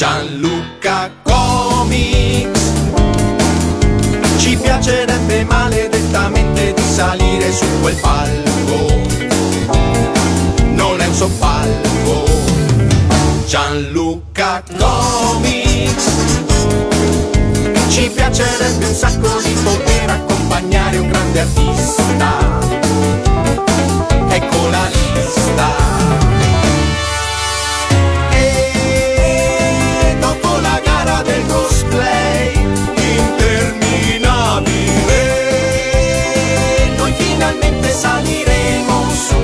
Gianluca Comics. Ci piacerebbe maledettamente di salire su quel palco. Non è un soppalco. Gianluca Comics. Ci piacerebbe un sacco di poter accompagnare un grande artista. Ecco la lista. Saliremo su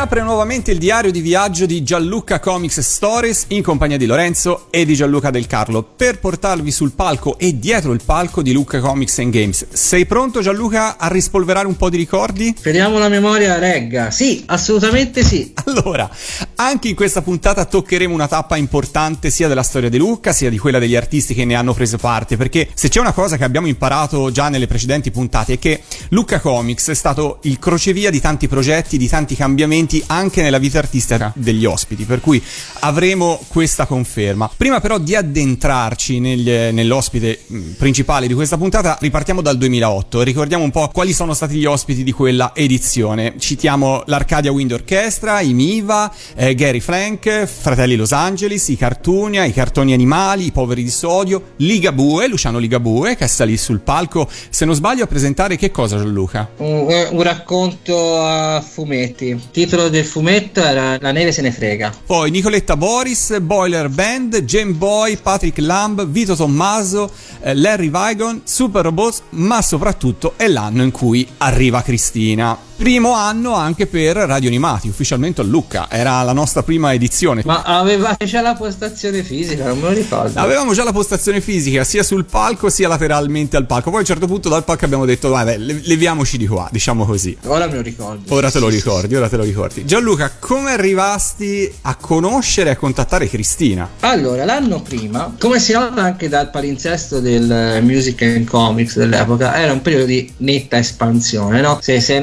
Si apre nuovamente il diario di viaggio di Gianluca Comics Stories in compagnia di Lorenzo e di Gianluca Del Carlo per portarvi sul palco e dietro il palco di Luca Comics and Games. Sei pronto Gianluca a rispolverare un po' di ricordi? Speriamo la memoria regga. Sì, assolutamente sì. Allora, anche in questa puntata toccheremo una tappa importante sia della storia di Luca sia di quella degli artisti che ne hanno preso parte, perché se c'è una cosa che abbiamo imparato già nelle precedenti puntate è che Luca Comics è stato il crocevia di tanti progetti, di tanti cambiamenti anche nella vita artistica degli ospiti, per cui avremo questa conferma. Prima però di addentrarci negli- nell'ospite mh, principale di questa puntata, ripartiamo dal 2008 e ricordiamo un po' quali sono stati gli ospiti di quella edizione. Citiamo l'Arcadia Wind Orchestra, i Miva, eh, Gary Frank, Fratelli Los Angeles, i Cartunia, i Cartoni Animali, i Poveri di Sodio, Ligabue, Luciano Ligabue, che sta lì sul palco, se non sbaglio a presentare che cosa Gianluca? Un, un racconto a fumetti. Il titolo del fumetto era La neve se ne frega. Poi Nicoletta Boris, Boiler Band, Jane Boy, Patrick Lamb, Vito Tommaso, eh, Larry Vigon, Super Robots, ma soprattutto è l'anno in cui arriva Cristina. Primo anno anche per Radio Animati, ufficialmente a Lucca, era la nostra prima edizione. Ma avevate già la postazione fisica, non me lo ricordo. Avevamo già la postazione fisica sia sul palco sia lateralmente al palco. Poi a un certo punto dal palco abbiamo detto, vabbè, le- leviamoci di qua, diciamo così. Ora me lo ricordo. Ora te lo ricordi, ora te lo ricordi. Gianluca, come arrivasti a conoscere e a contattare Cristina? Allora, l'anno prima, come si nota anche dal palinsesto del eh, Music and Comics dell'epoca, era un periodo di netta espansione, no? Se si è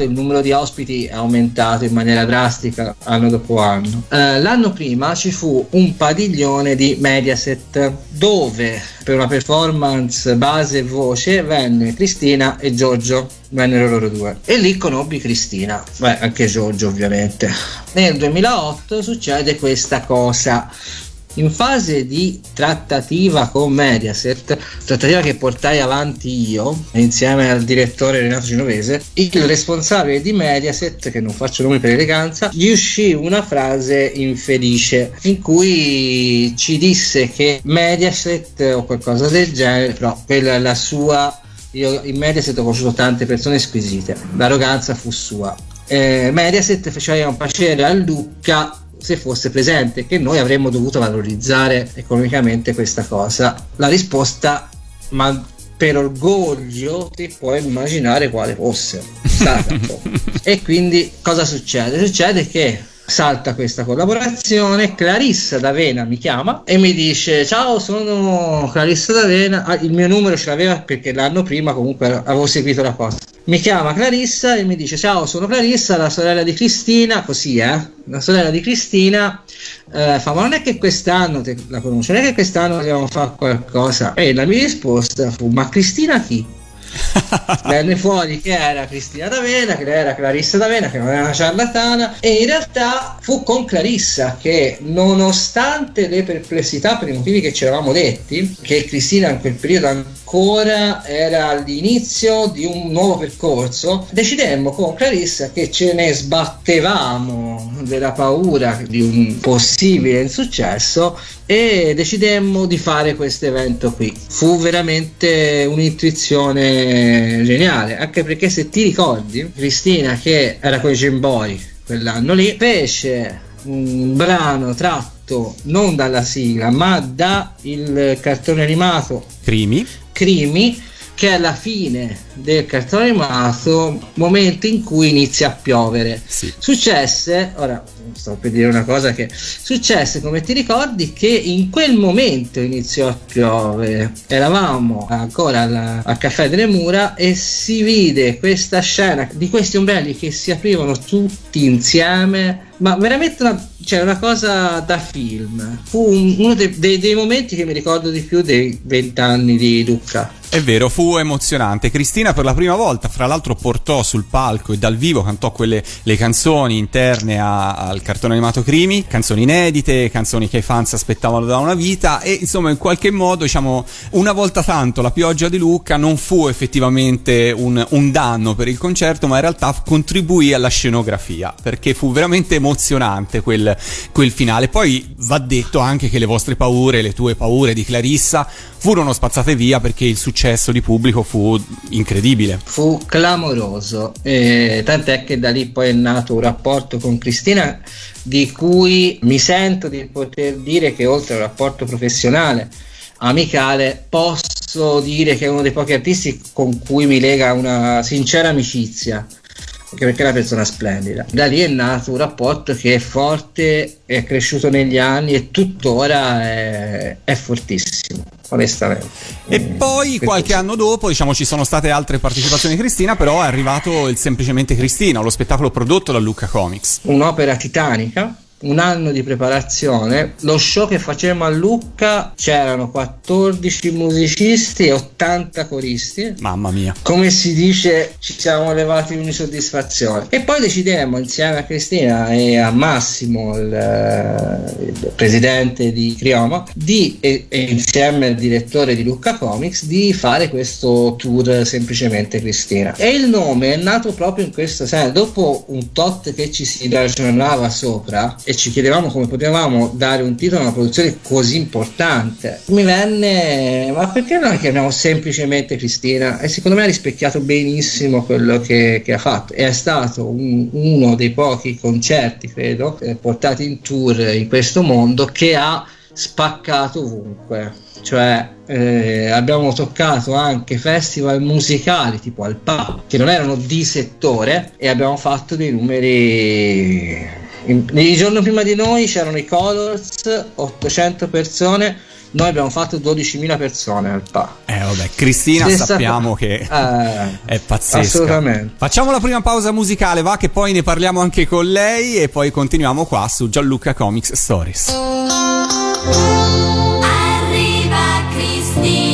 notato, il numero di ospiti è aumentato in maniera drastica anno dopo anno. Eh, l'anno prima ci fu un padiglione di Mediaset dove per una performance base e voce venne Cristina e Giorgio vennero loro due. E lì conobbi Cristina. Beh anche Giorgio ovviamente. Nel 2008 succede questa cosa in fase di trattativa con Mediaset, trattativa che portai avanti io insieme al direttore Renato Genovese, il responsabile di Mediaset, che non faccio nome per eleganza, gli uscì una frase infelice in cui ci disse che Mediaset o qualcosa del genere, però è la sua io in Mediaset ho conosciuto tante persone squisite, l'arroganza fu sua. Eh, Mediaset faceva un piacere a Lucca se fosse presente, che noi avremmo dovuto valorizzare economicamente questa cosa. La risposta, ma per orgoglio ti puoi immaginare quale fosse stata. e quindi cosa succede? Succede che salta questa collaborazione, Clarissa D'Avena mi chiama e mi dice ciao sono Clarissa D'Avena, ah, il mio numero ce l'aveva perché l'anno prima comunque avevo seguito la cosa. Mi chiama Clarissa e mi dice ciao sono Clarissa, la sorella di Cristina, così eh, la sorella di Cristina, eh, fa ma non è che quest'anno te la conosci, non è che quest'anno dobbiamo fare qualcosa? E la mia risposta fu ma Cristina chi? Venne fuori che era? Cristina D'Avena, che era? Clarissa D'Avena, che non era una ciarlatana, e in realtà fu con Clarissa che, nonostante le perplessità per i motivi che ci eravamo detti, che Cristina in quel periodo ancora era all'inizio di un nuovo percorso, decidemmo con Clarissa che ce ne sbattevamo della paura di un possibile insuccesso e decidemmo di fare questo evento qui. Fu veramente un'intuizione geniale, anche perché se ti ricordi, Cristina che era con i Gemboy quell'anno lì, fece un brano tratto non dalla sigla ma da il cartone animato Crimi. Crimi che è la fine del cartone animato, momento in cui inizia a piovere. Sì. Successe, ora sto per dire una cosa che successe, come ti ricordi, che in quel momento iniziò a piovere. Eravamo ancora alla, al caffè delle mura e si vide questa scena di questi ombrelli che si aprivano tutti insieme ma veramente una, cioè una cosa da film. Fu un, uno dei, dei, dei, momenti che mi ricordo di più dei vent'anni di Lucca. È vero, fu emozionante. Cristina per la prima volta, fra l'altro, portò sul palco e dal vivo cantò quelle le canzoni interne a, al cartone animato Crimi, canzoni inedite, canzoni che i fans aspettavano da una vita e insomma in qualche modo, diciamo, una volta tanto la pioggia di Lucca non fu effettivamente un, un danno per il concerto, ma in realtà contribuì alla scenografia perché fu veramente emozionante quel, quel finale. Poi va detto anche che le vostre paure, le tue paure di Clarissa furono spazzate via perché il successo di pubblico fu incredibile. Fu clamoroso, e tant'è che da lì poi è nato un rapporto con Cristina di cui mi sento di poter dire che oltre al rapporto professionale, amicale, posso dire che è uno dei pochi artisti con cui mi lega una sincera amicizia anche perché è una persona splendida. Da lì è nato un rapporto che è forte, è cresciuto negli anni e tuttora è, è fortissimo, onestamente. E poi qualche anno dopo, diciamo, ci sono state altre partecipazioni di Cristina, però è arrivato il semplicemente Cristina, lo spettacolo prodotto da Luca Comics. Un'opera titanica un anno di preparazione. Lo show che facevamo a Lucca c'erano 14 musicisti e 80 coristi. Mamma mia. Come si dice, ci siamo levati in soddisfazione. E poi decidemmo insieme a Cristina e a Massimo, il, eh, il presidente di Criomo, di, e, e, insieme al direttore di Lucca Comics, di fare questo tour semplicemente Cristina. E il nome è nato proprio in questo senso. Dopo un tot che ci si ragionava sopra, e ci chiedevamo come potevamo dare un titolo a una produzione così importante. Mi venne, ma perché non la chiamiamo semplicemente Cristina? E secondo me ha rispecchiato benissimo quello che, che ha fatto. È stato un, uno dei pochi concerti, credo, eh, portati in tour in questo mondo che ha spaccato ovunque. Cioè, eh, abbiamo toccato anche festival musicali tipo al pub che non erano di settore e abbiamo fatto dei numeri il giorno prima di noi c'erano i Colors, 800 persone, noi abbiamo fatto 12.000 persone al PA. Eh vabbè, Cristina Stessa sappiamo che eh, è pazzesca. Assolutamente. Facciamo la prima pausa musicale, va che poi ne parliamo anche con lei e poi continuiamo qua su Gianluca Comics Stories. arriva Cristina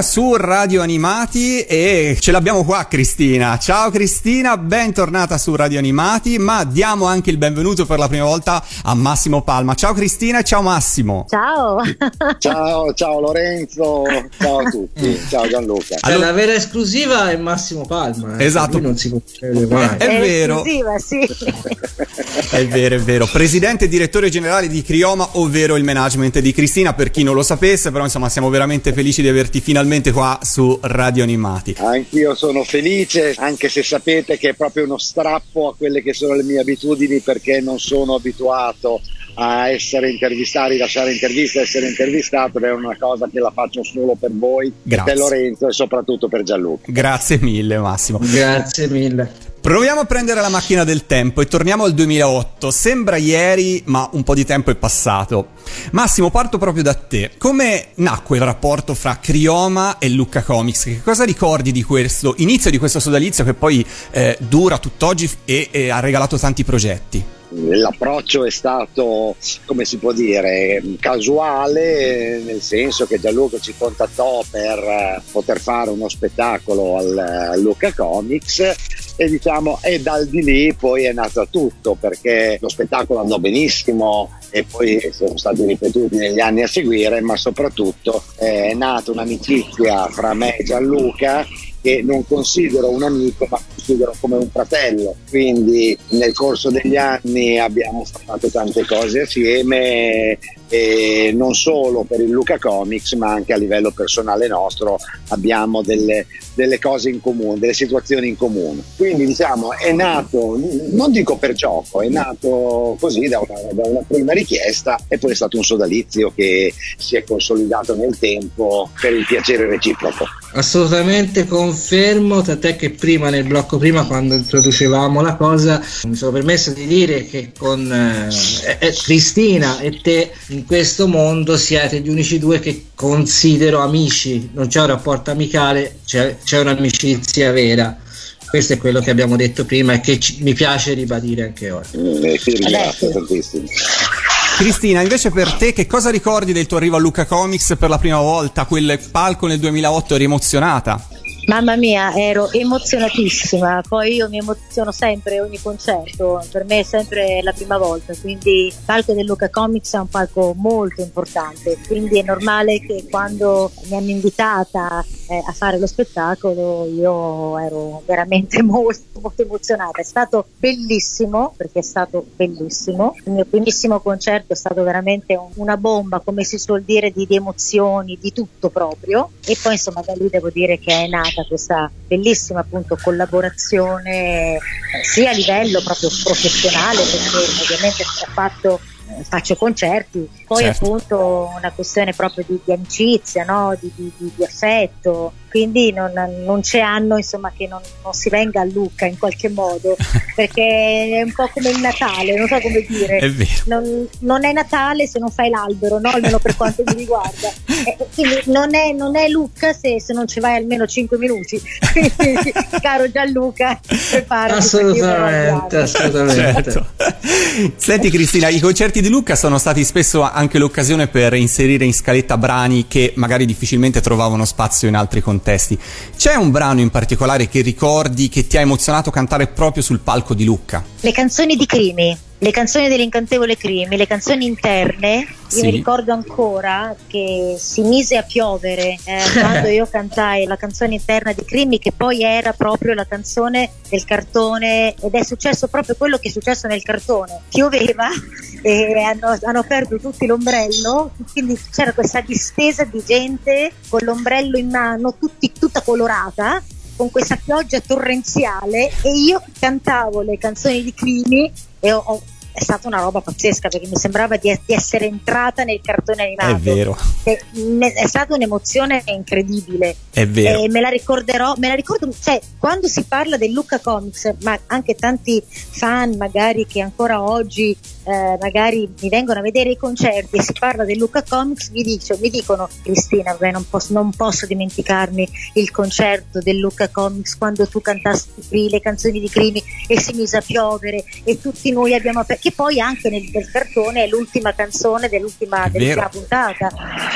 su Radio Animati e ce l'abbiamo qua Cristina. Ciao Cristina, bentornata su Radio Animati, ma diamo anche il benvenuto per la prima volta a Massimo Palma. Ciao Cristina e ciao Massimo. Ciao. ciao, ciao Lorenzo, ciao a tutti, ciao Gianluca. Allora, la vera esclusiva è Massimo Palma. Eh. Esatto. non si può mai. È, è vero. Esclusiva, sì. è vero, è vero. Presidente e direttore generale di Crioma, ovvero il management di Cristina, per chi non lo sapesse, però insomma siamo veramente felici di averti finalmente qua su Radio Animati. Anch'io sono felice, anche se sapete che è proprio uno strappo a quelle che sono le mie abitudini perché non sono abituato a essere intervistato, rilasciare interviste, essere intervistato, è una cosa che la faccio solo per voi, Grazie. per Lorenzo e soprattutto per Gianluca. Grazie mille Massimo. Grazie mille. Proviamo a prendere la macchina del tempo e torniamo al 2008. Sembra ieri, ma un po' di tempo è passato. Massimo, parto proprio da te. Come nacque il rapporto fra Crioma e Lucca Comics? Che cosa ricordi di questo inizio di questo sodalizio che poi eh, dura tutt'oggi e, e ha regalato tanti progetti? L'approccio è stato, come si può dire, casuale, nel senso che Gianluca ci contattò per eh, poter fare uno spettacolo al Luca Comics e diciamo e dal di lì poi è nato tutto perché lo spettacolo andò benissimo e poi sono stati ripetuti negli anni a seguire ma soprattutto è nata un'amicizia fra me e Gianluca che non considero un amico ma considero come un fratello. Quindi nel corso degli anni abbiamo fatto tante cose assieme e non solo per il Luca Comics ma anche a livello personale nostro abbiamo delle, delle cose in comune, delle situazioni in comune. Quindi diciamo è nato, non dico per gioco, è nato così da una, da una prima richiesta e poi è stato un sodalizio che si è consolidato nel tempo per il piacere reciproco. Assolutamente confermo, tant'è che prima nel blocco prima quando introducevamo la cosa mi sono permesso di dire che con eh, eh, Cristina e te in questo mondo siete gli unici due che considero amici, non c'è un rapporto amicale, c'è, c'è un'amicizia vera. Questo è quello che abbiamo detto prima e che ci, mi piace ribadire anche oggi. Mm, ti ringrazio tantissimo. Cristina, invece per te che cosa ricordi del tuo arrivo a Luca Comics per la prima volta? Quel palco nel 2008 eri emozionata? Mamma mia, ero emozionatissima, poi io mi emoziono sempre ogni concerto, per me è sempre la prima volta, quindi il palco del Luca Comics è un palco molto importante, quindi è normale che quando mi hanno invitata eh, a fare lo spettacolo io ero veramente molto, molto emozionata, è stato bellissimo, perché è stato bellissimo, il mio primissimo concerto è stato veramente un, una bomba, come si suol dire, di, di emozioni, di tutto proprio, e poi insomma da lì devo dire che è nata questa bellissima appunto collaborazione eh, sia a livello proprio professionale perché ovviamente fatto eh, faccio concerti, poi Certo. appunto una questione proprio di, di amicizia, no? di- di- di affetto, quindi non, non c'è anno insomma che non, non si venga a Lucca in qualche modo, perché è un po' come il Natale, non so come dire, È non, non è Natale se non fai l'albero, no? almeno per quanto mi riguarda. Eh, quindi non è, non è Lucca se, se non ci vai almeno 5 minuti. Quindi, caro Gianluca, preparati. Assolutamente, assolutamente. Certo. Senti Cristina, i concerti di Luca sono stati spesso anche l'occasione per inserire in scaletta brani che magari difficilmente trovavano spazio in altri contesti. C'è un brano in particolare che ricordi che ti ha emozionato cantare proprio sul palco di Lucca? Le canzoni di Crimi, le canzoni dell'incantevole Crimi, le canzoni interne, io Sì. mi ricordo ancora che si mise a piovere eh, quando io cantai la canzone interna di Crimi, che poi era proprio la canzone del cartone ed è successo proprio quello che è successo nel cartone. Pioveva e hanno, hanno aperto tutti l'ombrello, quindi c'era questa distesa di gente con l'ombrello in mano, tutti, tutta colorata con questa pioggia torrenziale e io cantavo le canzoni di Crimi e ho- ho- è stata una roba pazzesca perché mi sembrava di, di essere entrata nel cartone animato. È vero, mh, È stata un'emozione incredibile è vero. e me la ricorderò, me la ricordo, cioè quando si parla del Luca Comics, ma anche tanti fan magari che ancora oggi eh, magari mi vengono a vedere i concerti e si parla del Luca Comics, mi, dice- mi dicono Cristina, beh, non, posso, non posso dimenticarmi il concerto del Luca Comics quando tu cantasti qui le canzoni di Crimi e si mise a piovere e tutti noi abbiamo aperto, che poi anche nel, nel cartone è l'ultima canzone dell'ultima, È dell'ultima puntata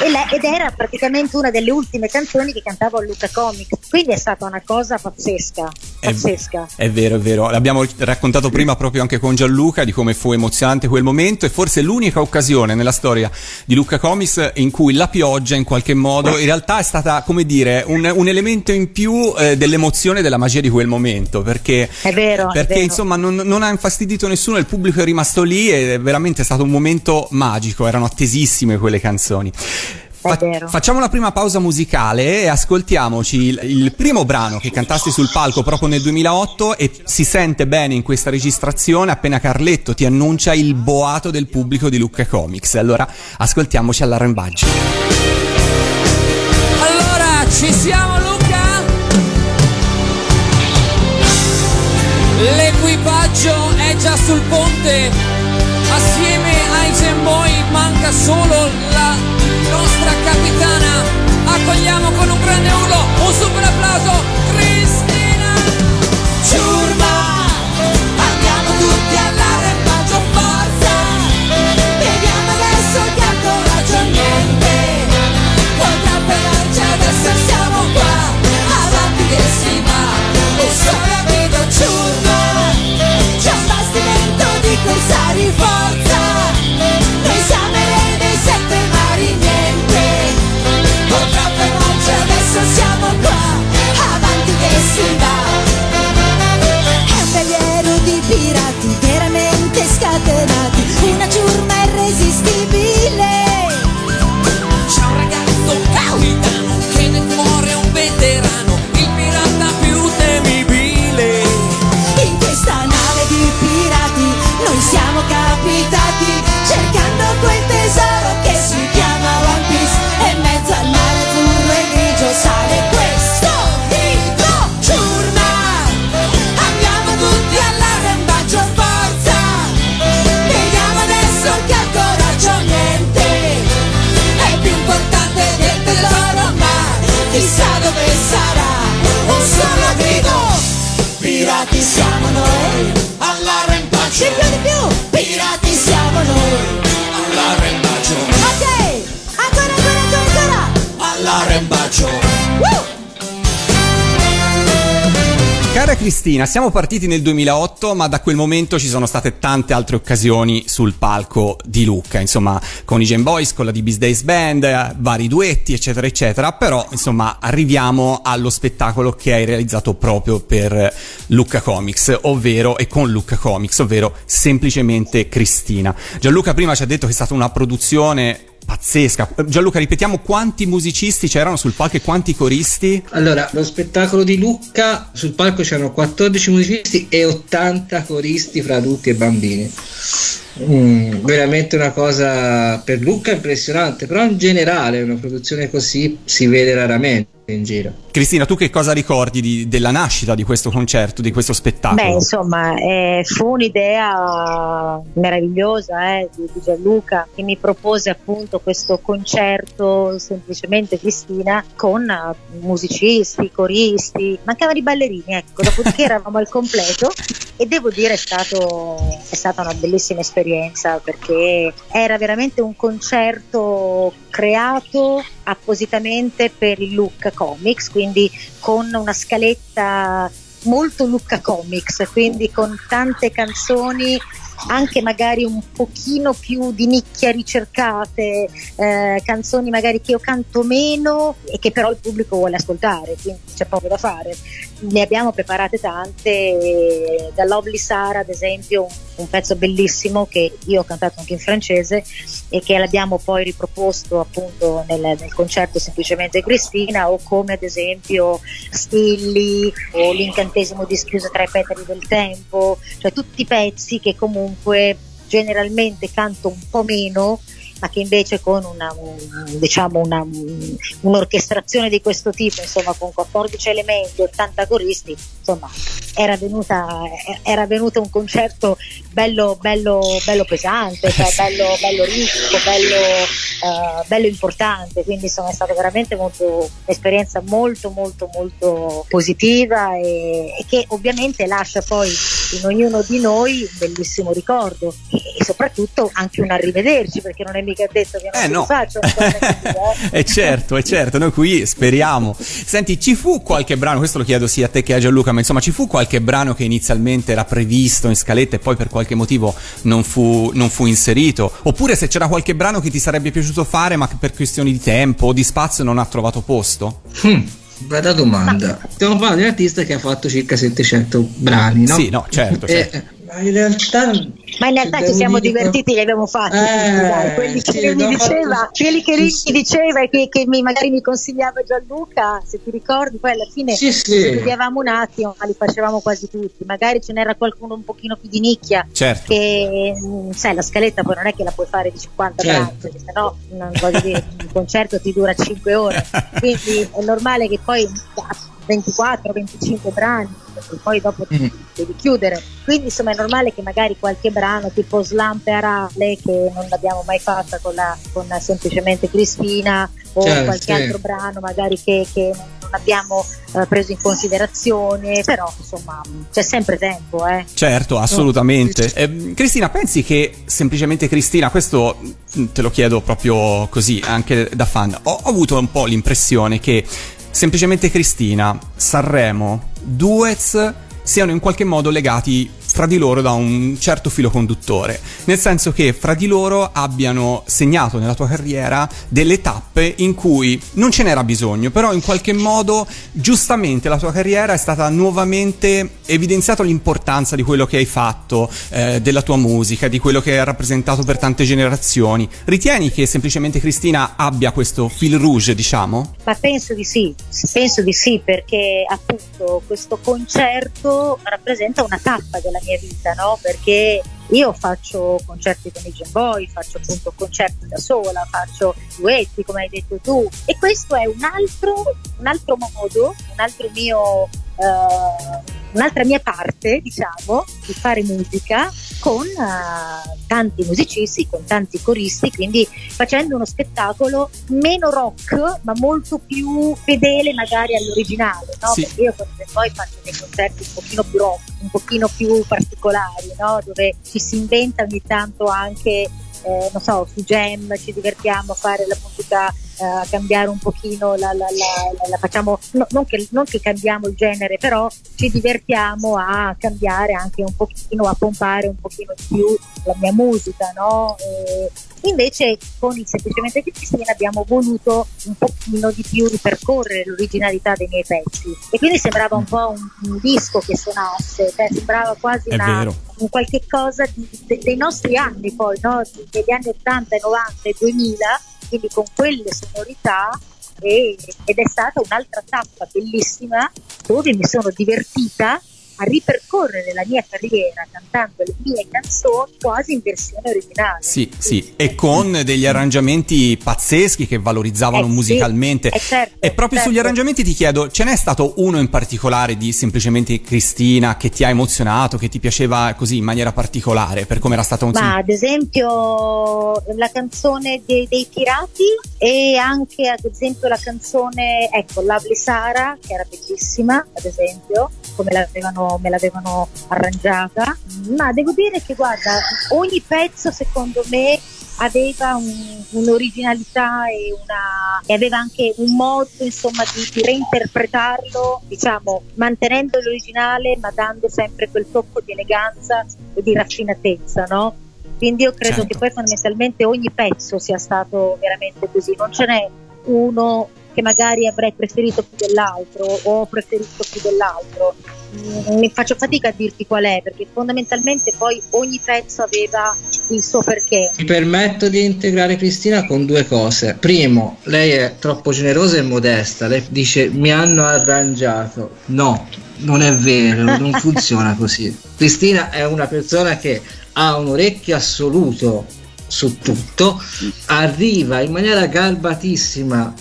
e le- ed era praticamente una delle ultime canzoni che cantavo a Luca Comics, quindi è stata una cosa pazzesca, È- pazzesca. È vero, è vero. L'abbiamo raccontato prima proprio anche con Gianluca di come fu emozionante quel momento e forse l'unica occasione nella storia di Luca Comics in cui la pioggia in qualche modo in realtà è stata, come dire, un, un elemento in più eh, dell'emozione e della magia di quel momento perché, È vero, è perché vero. insomma non, non ha infastidito nessuno, il pubblico è rimasto lì e è veramente stato un momento magico, erano attesissime quelle canzoni. Fa- facciamo una prima pausa musicale e ascoltiamoci il, il primo brano che cantasti sul palco proprio nel 2008 e si sente bene in questa registrazione appena Carletto ti annuncia il boato del pubblico di Lucca Comics. Allora ascoltiamoci all'arrembaggio. Allora, ci siamo Luca? L'equipaggio è già sul ponte, assieme ai Gemboy manca solo la nostra capitana. Accogliamo con un grande urlo, un super applauso, Cristina Cristina, siamo partiti nel 2008, ma da quel momento ci sono state tante altre occasioni sul palco di Lucca, insomma, con i Gen Boys, con la DB's Days Band, eh, vari duetti, eccetera, eccetera. Però, insomma, arriviamo allo spettacolo che hai realizzato proprio per Lucca Comics, ovvero e con Lucca Comics, ovvero semplicemente Cristina. Gianluca prima ci ha detto che è stata una produzione pazzesca. Gianluca, ripetiamo quanti musicisti c'erano sul palco e quanti coristi? Allora, lo spettacolo di Lucca, sul palco c'erano 14 musicisti e 80 coristi fra adulti e bambini. Mm, veramente una cosa per Lucca impressionante, però in generale una produzione così si vede raramente in giro. Cristina, tu che cosa ricordi di- della nascita di questo concerto, di questo spettacolo? Beh, insomma, eh, fu un'idea meravigliosa eh, di, Gianluca che mi propose appunto questo concerto semplicemente Cristina con eh, musicisti, coristi, mancavano i ballerini, ecco, dopodiché eravamo al completo e devo dire è, stato, è stata una bellissima esperienza perché era veramente un concerto creato appositamente per il Lucca Comics, quindi con una scaletta molto Lucca Comics, quindi con tante canzoni anche magari un pochino più di nicchia ricercate, eh, canzoni magari che io canto meno e che però il pubblico vuole ascoltare, quindi c'è poco da fare. Ne abbiamo preparate tante, da Lovely Sara ad esempio, un, pezzo bellissimo che io ho cantato anche in francese e che l'abbiamo poi riproposto appunto nel, nel concerto semplicemente Cristina o come ad esempio Stilli o l'incantesimo dischiuso tra i petali del tempo, cioè tutti pezzi che comunque generalmente canto un po' meno ma che invece con una, un- diciamo una, un- un'orchestrazione di questo tipo, insomma con 14 elementi, 80 coristi, insomma era venuta, era venuto un concerto bello, bello, bello pesante, cioè bello, bello ricco, bello, eh, bello importante, quindi insomma è stata veramente molto, un'esperienza molto molto molto positiva e, e che ovviamente lascia poi in ognuno di noi un bellissimo ricordo e, e soprattutto anche un arrivederci perché non è mica detto che non Eh no, cosa così, eh. è certo, è certo, noi qui speriamo. Senti, ci fu qualche brano, questo lo chiedo sia a te che a Gianluca, insomma ci fu qualche brano che inizialmente era previsto in scaletta e poi per qualche motivo non fu, non fu inserito? Oppure se c'era qualche brano che ti sarebbe piaciuto fare ma che per questioni di tempo o di spazio non ha trovato posto? Hmm, bella domanda. Stiamo parlando di un artista che ha fatto circa 700 brani, no? Sì, no, certo, Eh, certo. Ma in realtà Ma in realtà ci siamo dire- divertiti, li abbiamo fatti, Eh, dai, quelli che sì, mi diceva, fatto- quelli che lui sì, sì. mi diceva e che, che mi- magari mi consigliava Gianluca, se ti ricordi, poi alla fine Sì, sì. studiavamo un attimo, ma li facevamo quasi tutti, magari ce n'era qualcuno un pochino più di nicchia, Certo. che mm, sai la scaletta poi non è che la puoi fare di 50 Certo. brani, perché sennò non voglio dire, il concerto ti dura 5 ore, quindi è normale che poi 24-25 brani, perché poi dopo Mm. devi chiudere. Quindi insomma è normale che magari qualche brano tipo Slam per Ale che non l'abbiamo mai fatta con, la, con la semplicemente Cristina o Certo, qualche sì. altro brano magari che, che non abbiamo eh, preso in considerazione, però insomma c'è sempre tempo. Eh. Certo, assolutamente. Eh, Cristina, pensi che semplicemente Cristina, questo mm, te lo chiedo proprio così, anche da fan, ho, ho avuto un po' l'impressione che semplicemente Cristina, Sanremo, Duets siano in qualche modo legati fra di loro da un certo filo conduttore, nel senso che fra di loro abbiano segnato nella tua carriera delle tappe in cui non ce n'era bisogno, però in qualche modo giustamente la tua carriera è stata nuovamente evidenziata l'importanza di quello che hai fatto, eh, della tua musica, di quello che hai rappresentato per tante generazioni. Ritieni che semplicemente Cristina abbia questo fil rouge, diciamo? Ma penso di sì, penso di sì perché appunto questo concerto rappresenta una tappa della mia vita, no? Perché io faccio concerti con i Gen Boy, faccio appunto concerti da sola, faccio duetti come hai detto tu e questo è un altro, un altro modo, un altro mio, eh, un'altra mia parte diciamo di fare musica con eh, tanti musicisti, con tanti coristi, quindi facendo uno spettacolo meno rock ma molto più fedele magari all'originale, no? Sì. Perché io i poi faccio dei concerti un pochino più rock, un pochino più particolari, no? Dove ci si inventa ogni tanto anche, eh, non so, su jam ci divertiamo a fare la musica, eh, a cambiare un pochino, la, la- la- la- la facciamo, no, non, che, non che cambiamo il genere, però ci divertiamo a cambiare anche un pochino, a pompare un pochino di più la mia musica, no? E invece con il semplicemente Cristina abbiamo voluto un pochino di più ripercorrere l'originalità dei miei pezzi e quindi sembrava un po' un, un disco che suonasse, cioè sembrava quasi È una, vero. Qualche cosa di- de- dei nostri anni poi, no? degli anni 80, 90 e 2000, quindi con quelle sonorità e- ed è stata un'altra tappa bellissima dove mi sono divertita a ripercorrere la mia carriera cantando le mie canzoni quasi in versione originale. Sì, sì, e con degli arrangiamenti pazzeschi che valorizzavano Eh, sì. musicalmente. Eh, certo, e proprio certo. sugli arrangiamenti ti chiedo, ce n'è stato uno in particolare di semplicemente Cristina che ti ha emozionato, che ti piaceva così in maniera particolare, per come era stato un Ma ad esempio la canzone dei, dei pirati e anche ad esempio la canzone, ecco, Lovely Sara, che era bellissima, ad esempio, come l'avevano, me l'avevano arrangiata. Ma devo dire che guarda, ogni pezzo secondo me aveva un- un'originalità e, una, e aveva anche un modo insomma di, di reinterpretarlo diciamo mantenendo l'originale ma dando sempre quel tocco di eleganza e di raffinatezza no? quindi io credo Certo. che poi fondamentalmente ogni pezzo sia stato veramente così non ce n'è uno che magari avrei preferito più dell'altro o preferito più dell'altro Mm, mi faccio fatica a dirti qual è perché fondamentalmente poi ogni pezzo aveva il suo perché Mi permetto di integrare Cristina con due cose. Primo, lei è troppo generosa e modesta. Lei dice mi hanno arrangiato. No, non è vero, non funziona così. Cristina è una persona che ha un orecchio assoluto su tutto, arriva in maniera garbatissima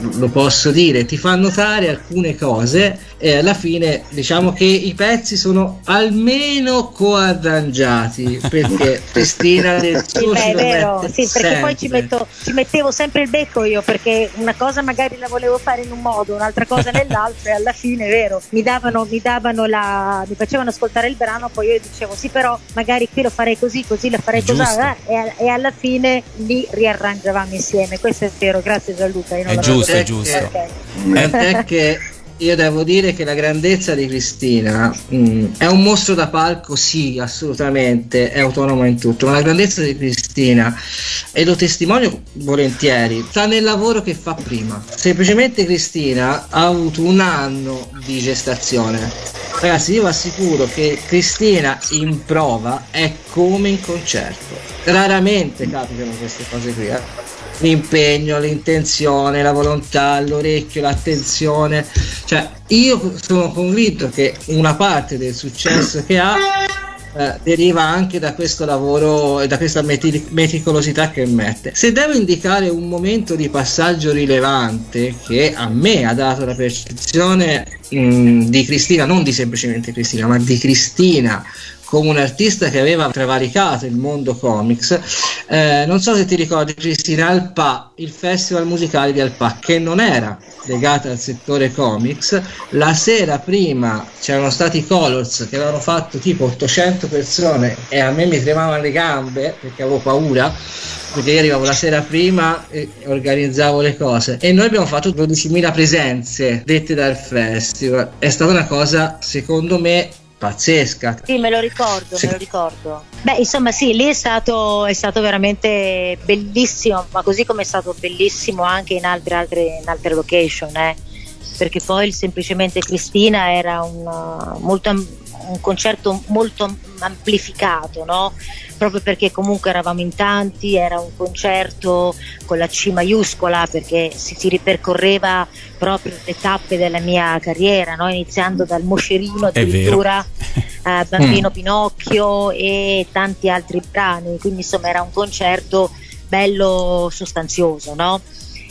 lo posso dire, ti fa notare alcune cose e alla fine diciamo che i pezzi sono almeno coarrangiati perché Cristina del Sì, suo beh, è lo vero, sì, perché poi ci, sempre. metto- ci mettevo sempre il becco io, perché una cosa magari la volevo fare in un modo, un'altra cosa nell'altro, e alla fine è vero, mi davano, mi davano la. mi facevano ascoltare il brano, poi io dicevo sì, però magari qui lo farei così, così lo farei così, Giusto. eh, e, e alla fine li riarrangiavamo insieme. Questo è vero, grazie Gianluca. io non È giusto, è giusto. Ok. Tant'è che io devo dire che la grandezza di Cristina mm, è un mostro da palco, sì, assolutamente, è autonoma in tutto, ma la grandezza di Cristina, e lo testimonio volentieri, sta nel lavoro che fa prima. Semplicemente Cristina ha avuto un anno di gestazione. Ragazzi, io vi assicuro che Cristina in prova è come in concerto. Raramente capitano queste cose qui, eh l'impegno, l'intenzione, la volontà, l'orecchio, l'attenzione. Cioè, io sono convinto che una parte del successo che ha eh, deriva anche da questo lavoro e da questa meti- meticolosità che mette. Se devo indicare un momento di passaggio rilevante che a me ha dato la percezione mh, di Cristina, non di semplicemente Cristina, ma di Cristina come un artista che aveva travalicato il mondo comics. Eh, non so se ti ricordi, Cristina, Alpa, il festival musicale di Alpa, che non era legato al settore comics. La sera prima c'erano stati i Colors che avevano fatto tipo 800 persone e a me mi tremavano le gambe perché avevo paura. Perché io arrivavo la sera prima e organizzavo le cose e noi abbiamo fatto 12.000 presenze dette dal festival. È stata una cosa, secondo me, pazzesca. Sì, me lo ricordo, Sì. me lo ricordo. Beh, insomma, sì, lì è stato, è stato veramente bellissimo, ma così come è stato bellissimo anche in altre, altre, in altre location, eh. perché poi semplicemente Cristina era un, molto un concerto molto am- amplificato, no? proprio perché comunque eravamo in tanti, era un concerto con la C maiuscola perché si, si ripercorreva proprio le tappe della mia carriera, no? iniziando dal Moscerino addirittura eh, Bambino Pinocchio e tanti altri brani, quindi insomma era un concerto bello sostanzioso, no?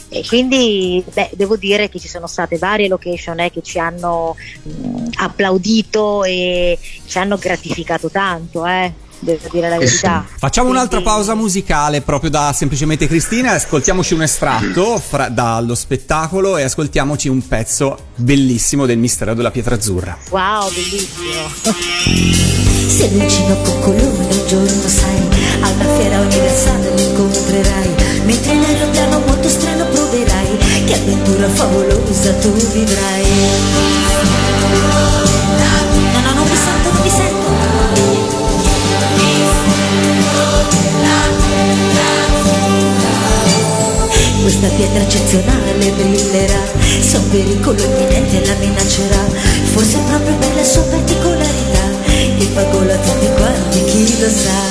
E quindi beh, devo dire che ci sono state varie location eh, che ci hanno mh, applaudito e ci hanno gratificato tanto, eh, devo dire la Eh verità. Facciamo un'altra pausa musicale proprio da semplicemente Cristina, ascoltiamoci un estratto fra- dallo spettacolo e ascoltiamoci un pezzo bellissimo del mistero della pietra azzurra. Wow, bellissimo. Se vicino a Coccolone un giorno sai Alla fiera universale lo incontrerai Mentre nel lontano molto strano proverai Che avventura favolosa tu vivrai. No, no, non mi sento, non mi sento. Questa pietra eccezionale brillerà Se un pericolo imminente la minaccerà. Forse proprio per la sua particolarità Il vagolo a tutti quanti, chi lo sa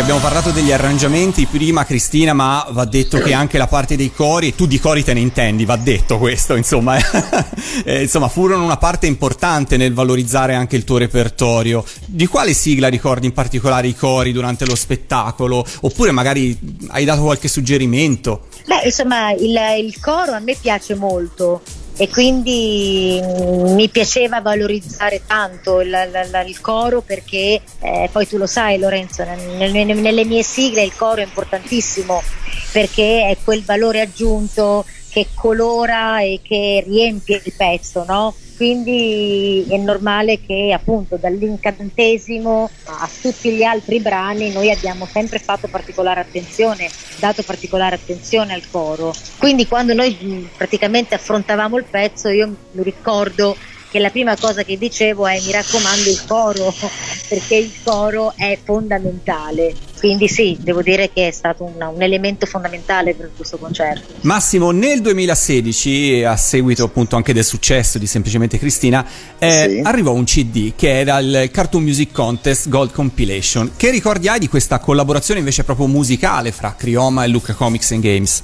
perché abbiamo parlato degli arrangiamenti prima, Cristina, ma va detto che anche la parte dei cori, tu di cori te ne intendi, va detto questo, insomma, eh, insomma, furono una parte importante nel valorizzare anche il tuo repertorio. Di quale sigla ricordi in particolare i cori durante lo spettacolo? Oppure magari hai dato qualche suggerimento? Beh, insomma, il, il coro a me piace molto e quindi mi piaceva valorizzare tanto il, il- il coro perché eh, poi tu lo sai Lorenzo, nel- nel- nelle mie sigle il coro è importantissimo perché è quel valore aggiunto che colora e che riempie il pezzo, no? Quindi è normale che appunto dall'incantesimo a tutti gli altri brani noi abbiamo sempre fatto particolare attenzione, dato particolare attenzione al coro. Quindi quando noi praticamente affrontavamo il pezzo io mi ricordo che la prima cosa che dicevo è mi raccomando il coro, perché il coro è fondamentale. Quindi sì, devo dire che è stato un, un elemento fondamentale per questo concerto. Massimo, nel 2016, a seguito appunto anche del successo di Semplicemente Cristina, eh, Sì. arrivò un CD che era il Cartoon Music Contest Gold Compilation. Che ricordi hai di questa collaborazione invece proprio musicale fra Crioma e Luca Comics and Games?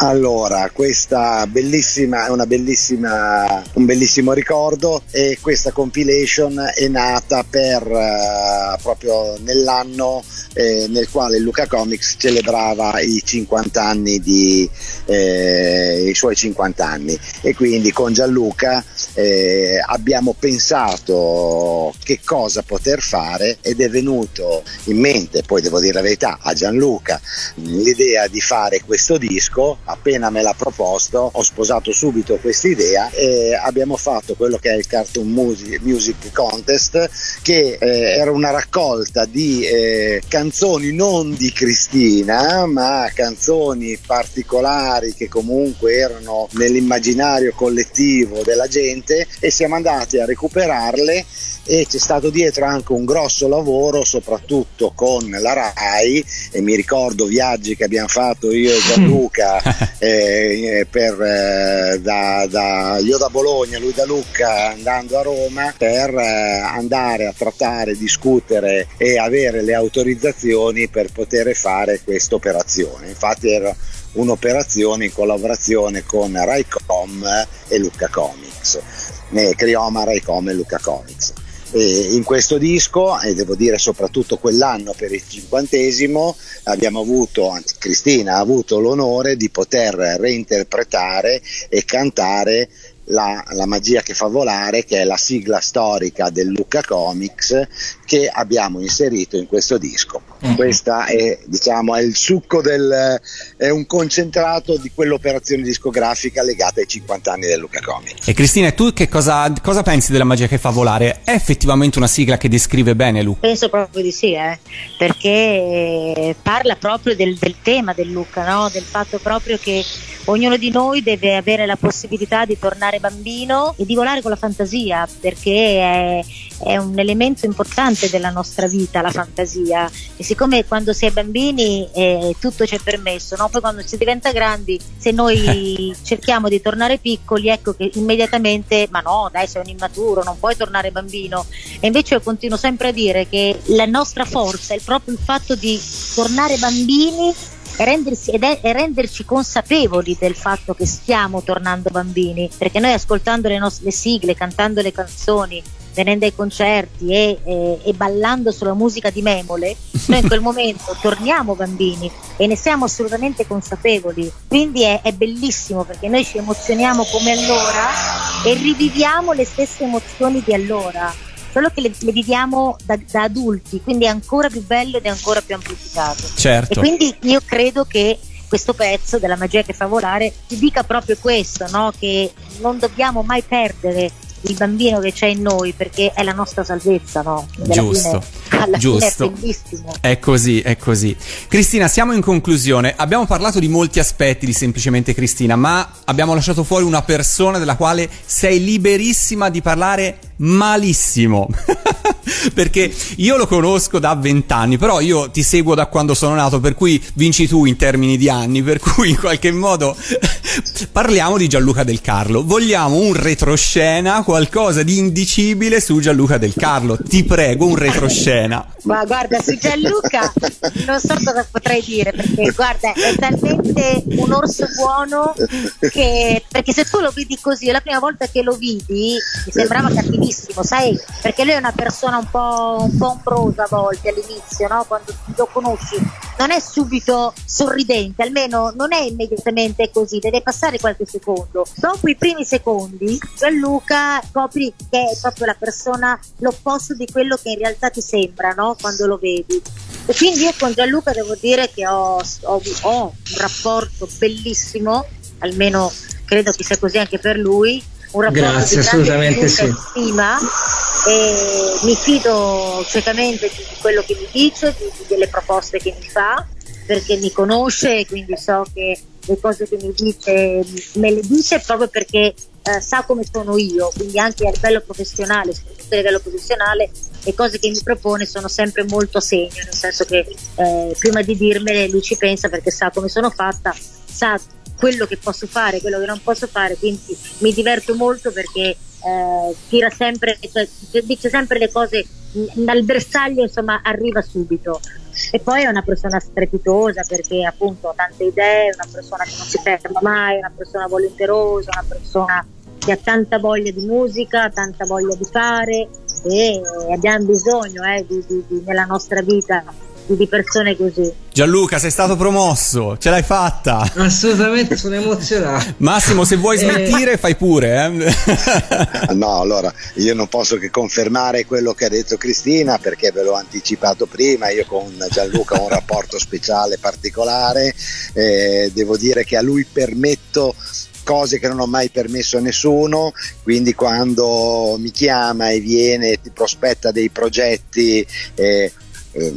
Allora, questa bellissima, è una bellissima, un bellissimo ricordo e questa compilation è nata per eh, proprio nell'anno eh, nel quale Luca Comics celebrava i 50 anni di eh, i suoi 50 anni. E quindi con Gianluca eh, abbiamo pensato che cosa poter fare ed è venuto in mente, poi devo dire la verità, a Gianluca mh, l'idea di fare questo disco, appena me l'ha proposto ho sposato subito questa idea e abbiamo fatto quello che è il Cartoon Music, Contest che eh, era una raccolta di eh, canzoni non di Cristina ma canzoni particolari che comunque erano nell'immaginario collettivo della gente e siamo andati a recuperarle e c'è stato dietro anche un grosso lavoro soprattutto con la RAI e mi ricordo viaggi che abbiamo fatto io e Gianluca eh, per, eh, da, da- io da Bologna, lui da Lucca andando a Roma per eh, andare a trattare, discutere e avere le autorizzazioni per poter fare questa operazione. Infatti era un'operazione in collaborazione con Raicom e Lucca Comics. Eh, Crioma, Raicom e Lucca Comics. E in questo disco, e devo dire soprattutto quell'anno per il cinquantesimo, abbiamo avuto, anzi Cristina ha avuto l'onore di poter reinterpretare e cantare la, la magia che fa volare, che è la sigla storica del Lucca Comics che abbiamo inserito in questo disco. Questa è, diciamo, è il succo del, è un concentrato di quell'operazione discografica legata ai 50 anni del Lucca Comics. E Cristina, tu che cosa, cosa pensi della magia che fa volare? È effettivamente una sigla che descrive bene Luca? Penso proprio di sì, eh, perché parla proprio del, del tema del Luca, no? del fatto proprio che ognuno di noi deve avere la possibilità di tornare bambino e di volare con la fantasia, perché è, è un elemento importante della nostra vita, la fantasia. E siccome quando si è bambini eh, tutto ci è permesso, no? poi quando si diventa grandi, se noi cerchiamo di tornare piccoli, ecco che immediatamente, ma no, dai, sei un immaturo, non puoi tornare bambino. E invece io continuo sempre a dire che la nostra forza è proprio il fatto di tornare bambini e rendersi, ed è- e renderci consapevoli del fatto che stiamo tornando bambini, perché noi ascoltando le nostre le sigle, cantando le canzoni, venendo ai concerti e, e- e ballando sulla musica di Memole, noi in quel momento torniamo bambini e ne siamo assolutamente consapevoli. Quindi è, è bellissimo perché noi ci emozioniamo come allora e riviviamo le stesse emozioni di allora solo che le, le viviamo da, da adulti, quindi è ancora più bello ed è ancora più amplificato. Certo. E quindi io credo che questo pezzo della magia che fa volare ti dica proprio questo, no? che non dobbiamo mai perdere il bambino che c'è in noi perché è la nostra salvezza, no? Giusto, fine- alla fine giusto. è bellissimo. È così, è così. Cristina, siamo in conclusione. Abbiamo parlato di molti aspetti di semplicemente Cristina, ma abbiamo lasciato fuori una persona della quale sei liberissima di parlare malissimo. Perché io lo conosco da vent'anni, però io ti seguo da quando sono nato, per cui vinci tu in termini di anni, per cui in qualche modo parliamo di Gianluca Del Carlo. Vogliamo un retroscena, qualcosa di indicibile su Gianluca Del Carlo. Ti prego, un retroscena. Ma guarda, su Gianluca non so cosa potrei dire perché guarda, è talmente un orso buono che perché se tu lo vedi così, la prima volta che lo vidi mi sembrava cattivissimo, sai? Perché lui è una persona un po', un po' ombrosa a volte all'inizio, no? Quando lo conosci, non è subito sorridente, almeno non è immediatamente così, deve passare qualche secondo. Dopo i primi secondi, Gianluca scopri che è proprio la persona l'opposto di quello che in realtà ti sembra, no? Quando lo vedi. E quindi io con Gianluca devo dire che ho, ho- ho un rapporto bellissimo, almeno credo che sia così anche per lui, un rapporto Grazie, di grande assolutamente sì. stima e mi fido ciecamente di di quello che mi dice, di- di- delle proposte che mi fa, perché mi conosce e quindi so che le cose che mi dice me le dice proprio perché eh, sa come sono io, quindi anche a livello professionale, soprattutto a livello professionale, le cose che mi propone sono sempre molto a segno, nel senso che eh, prima di dirmele lui ci pensa perché sa come sono fatta, sa quello che posso fare, quello che non posso fare, quindi mi diverto molto perché eh, tira sempre, cioè, dice sempre le cose mh, dal bersaglio, insomma, arriva subito. E poi è una persona strepitosa perché appunto ha tante idee, una persona che non si ferma mai, una persona volenterosa, una persona che ha tanta voglia di musica, tanta voglia di fare e abbiamo bisogno eh, di- di- di- nella nostra vita di, persone così. Gianluca, sei stato promosso, ce l'hai fatta. Assolutamente, sono emozionato. Massimo, se vuoi Eh. smentire, fai pure. Eh. No, allora io non posso che confermare quello che ha detto Cristina perché ve l'ho anticipato prima, io con Gianluca ho un rapporto speciale particolare, eh, devo dire che a lui permetto cose che non ho mai permesso a nessuno, quindi quando mi chiama e viene e ti prospetta dei progetti eh,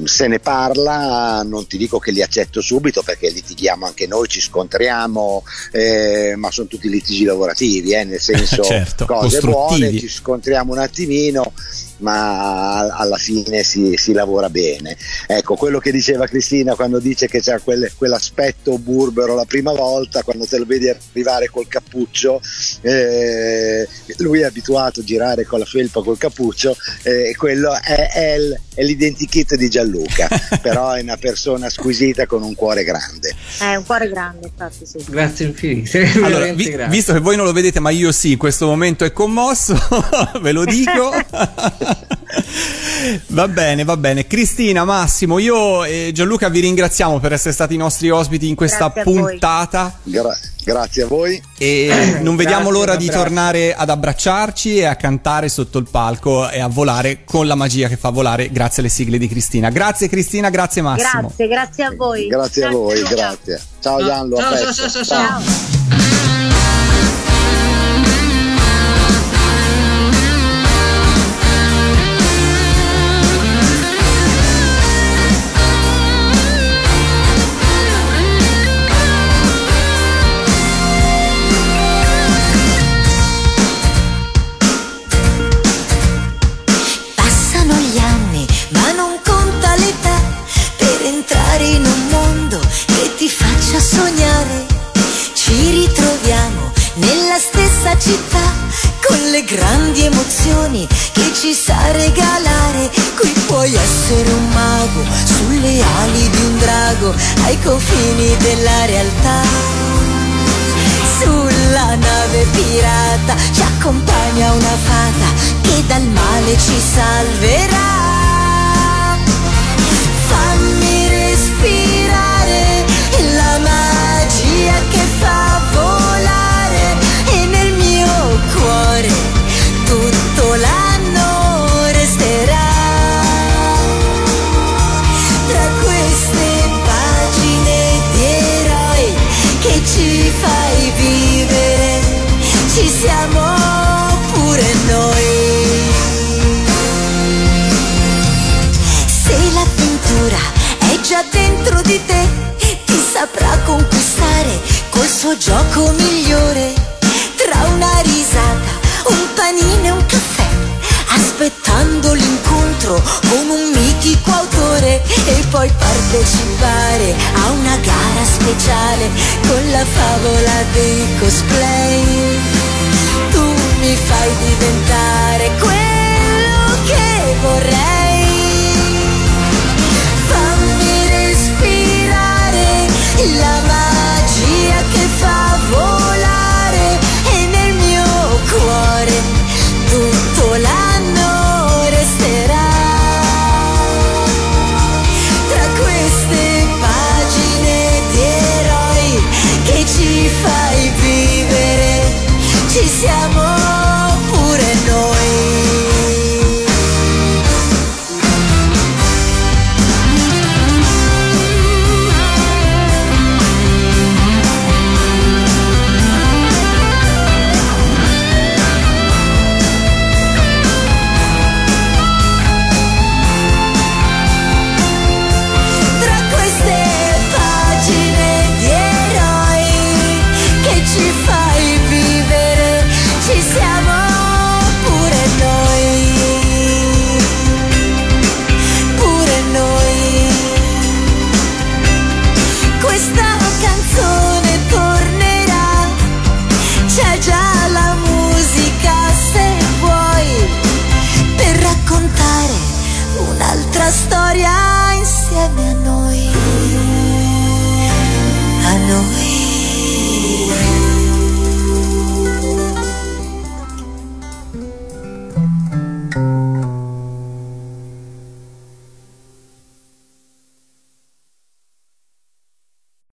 se ne parla, non ti dico che li accetto subito perché litighiamo anche noi, ci scontriamo, eh, ma sono tutti litigi lavorativi, eh, nel senso Certo, cose buone, ci scontriamo un attimino, ma alla fine si, si lavora bene. Ecco, quello che diceva Cristina quando dice che c'è quel- quell'aspetto burbero la prima volta, quando te lo vedi arrivare col cappuccio, eh, lui è abituato a girare con la felpa col cappuccio, eh, e quello è, è il- è l'identikit di Gianluca, però è una persona squisita con un cuore grande. È un cuore grande, infatti, sì. Grazie infinite. Allora, vi- grazie. visto che voi non lo vedete, ma io sì, in questo momento è commosso, ve lo dico. va bene, va bene. Cristina, Massimo, io e Gianluca vi ringraziamo per essere stati i nostri ospiti in questa Grazie a voi. puntata Gra- grazie a voi. e non vediamo Grazie, l'ora un di tornare ad abbracciarci e a cantare sotto il palco e a volare con la magia che fa volare grazie alle sigle di Cristina. Grazie Cristina, grazie Massimo. Grazie, grazie a voi. Grazie a voi, Gianluca. grazie. Ciao Gianlo, a Ciao, ciao, ciao, ciao, ciao. Ci sa regalare. Qui puoi essere un mago sulle ali di un drago ai confini della realtà. Sulla nave pirata ci accompagna una fata che dal male ci salverà. suo gioco migliore. Tra una risata, un panino e un caffè, aspettando l'incontro con un mitico autore e poi partecipare a una gara speciale con la favola dei cosplay. Tu mi fai diventare quello che vorrei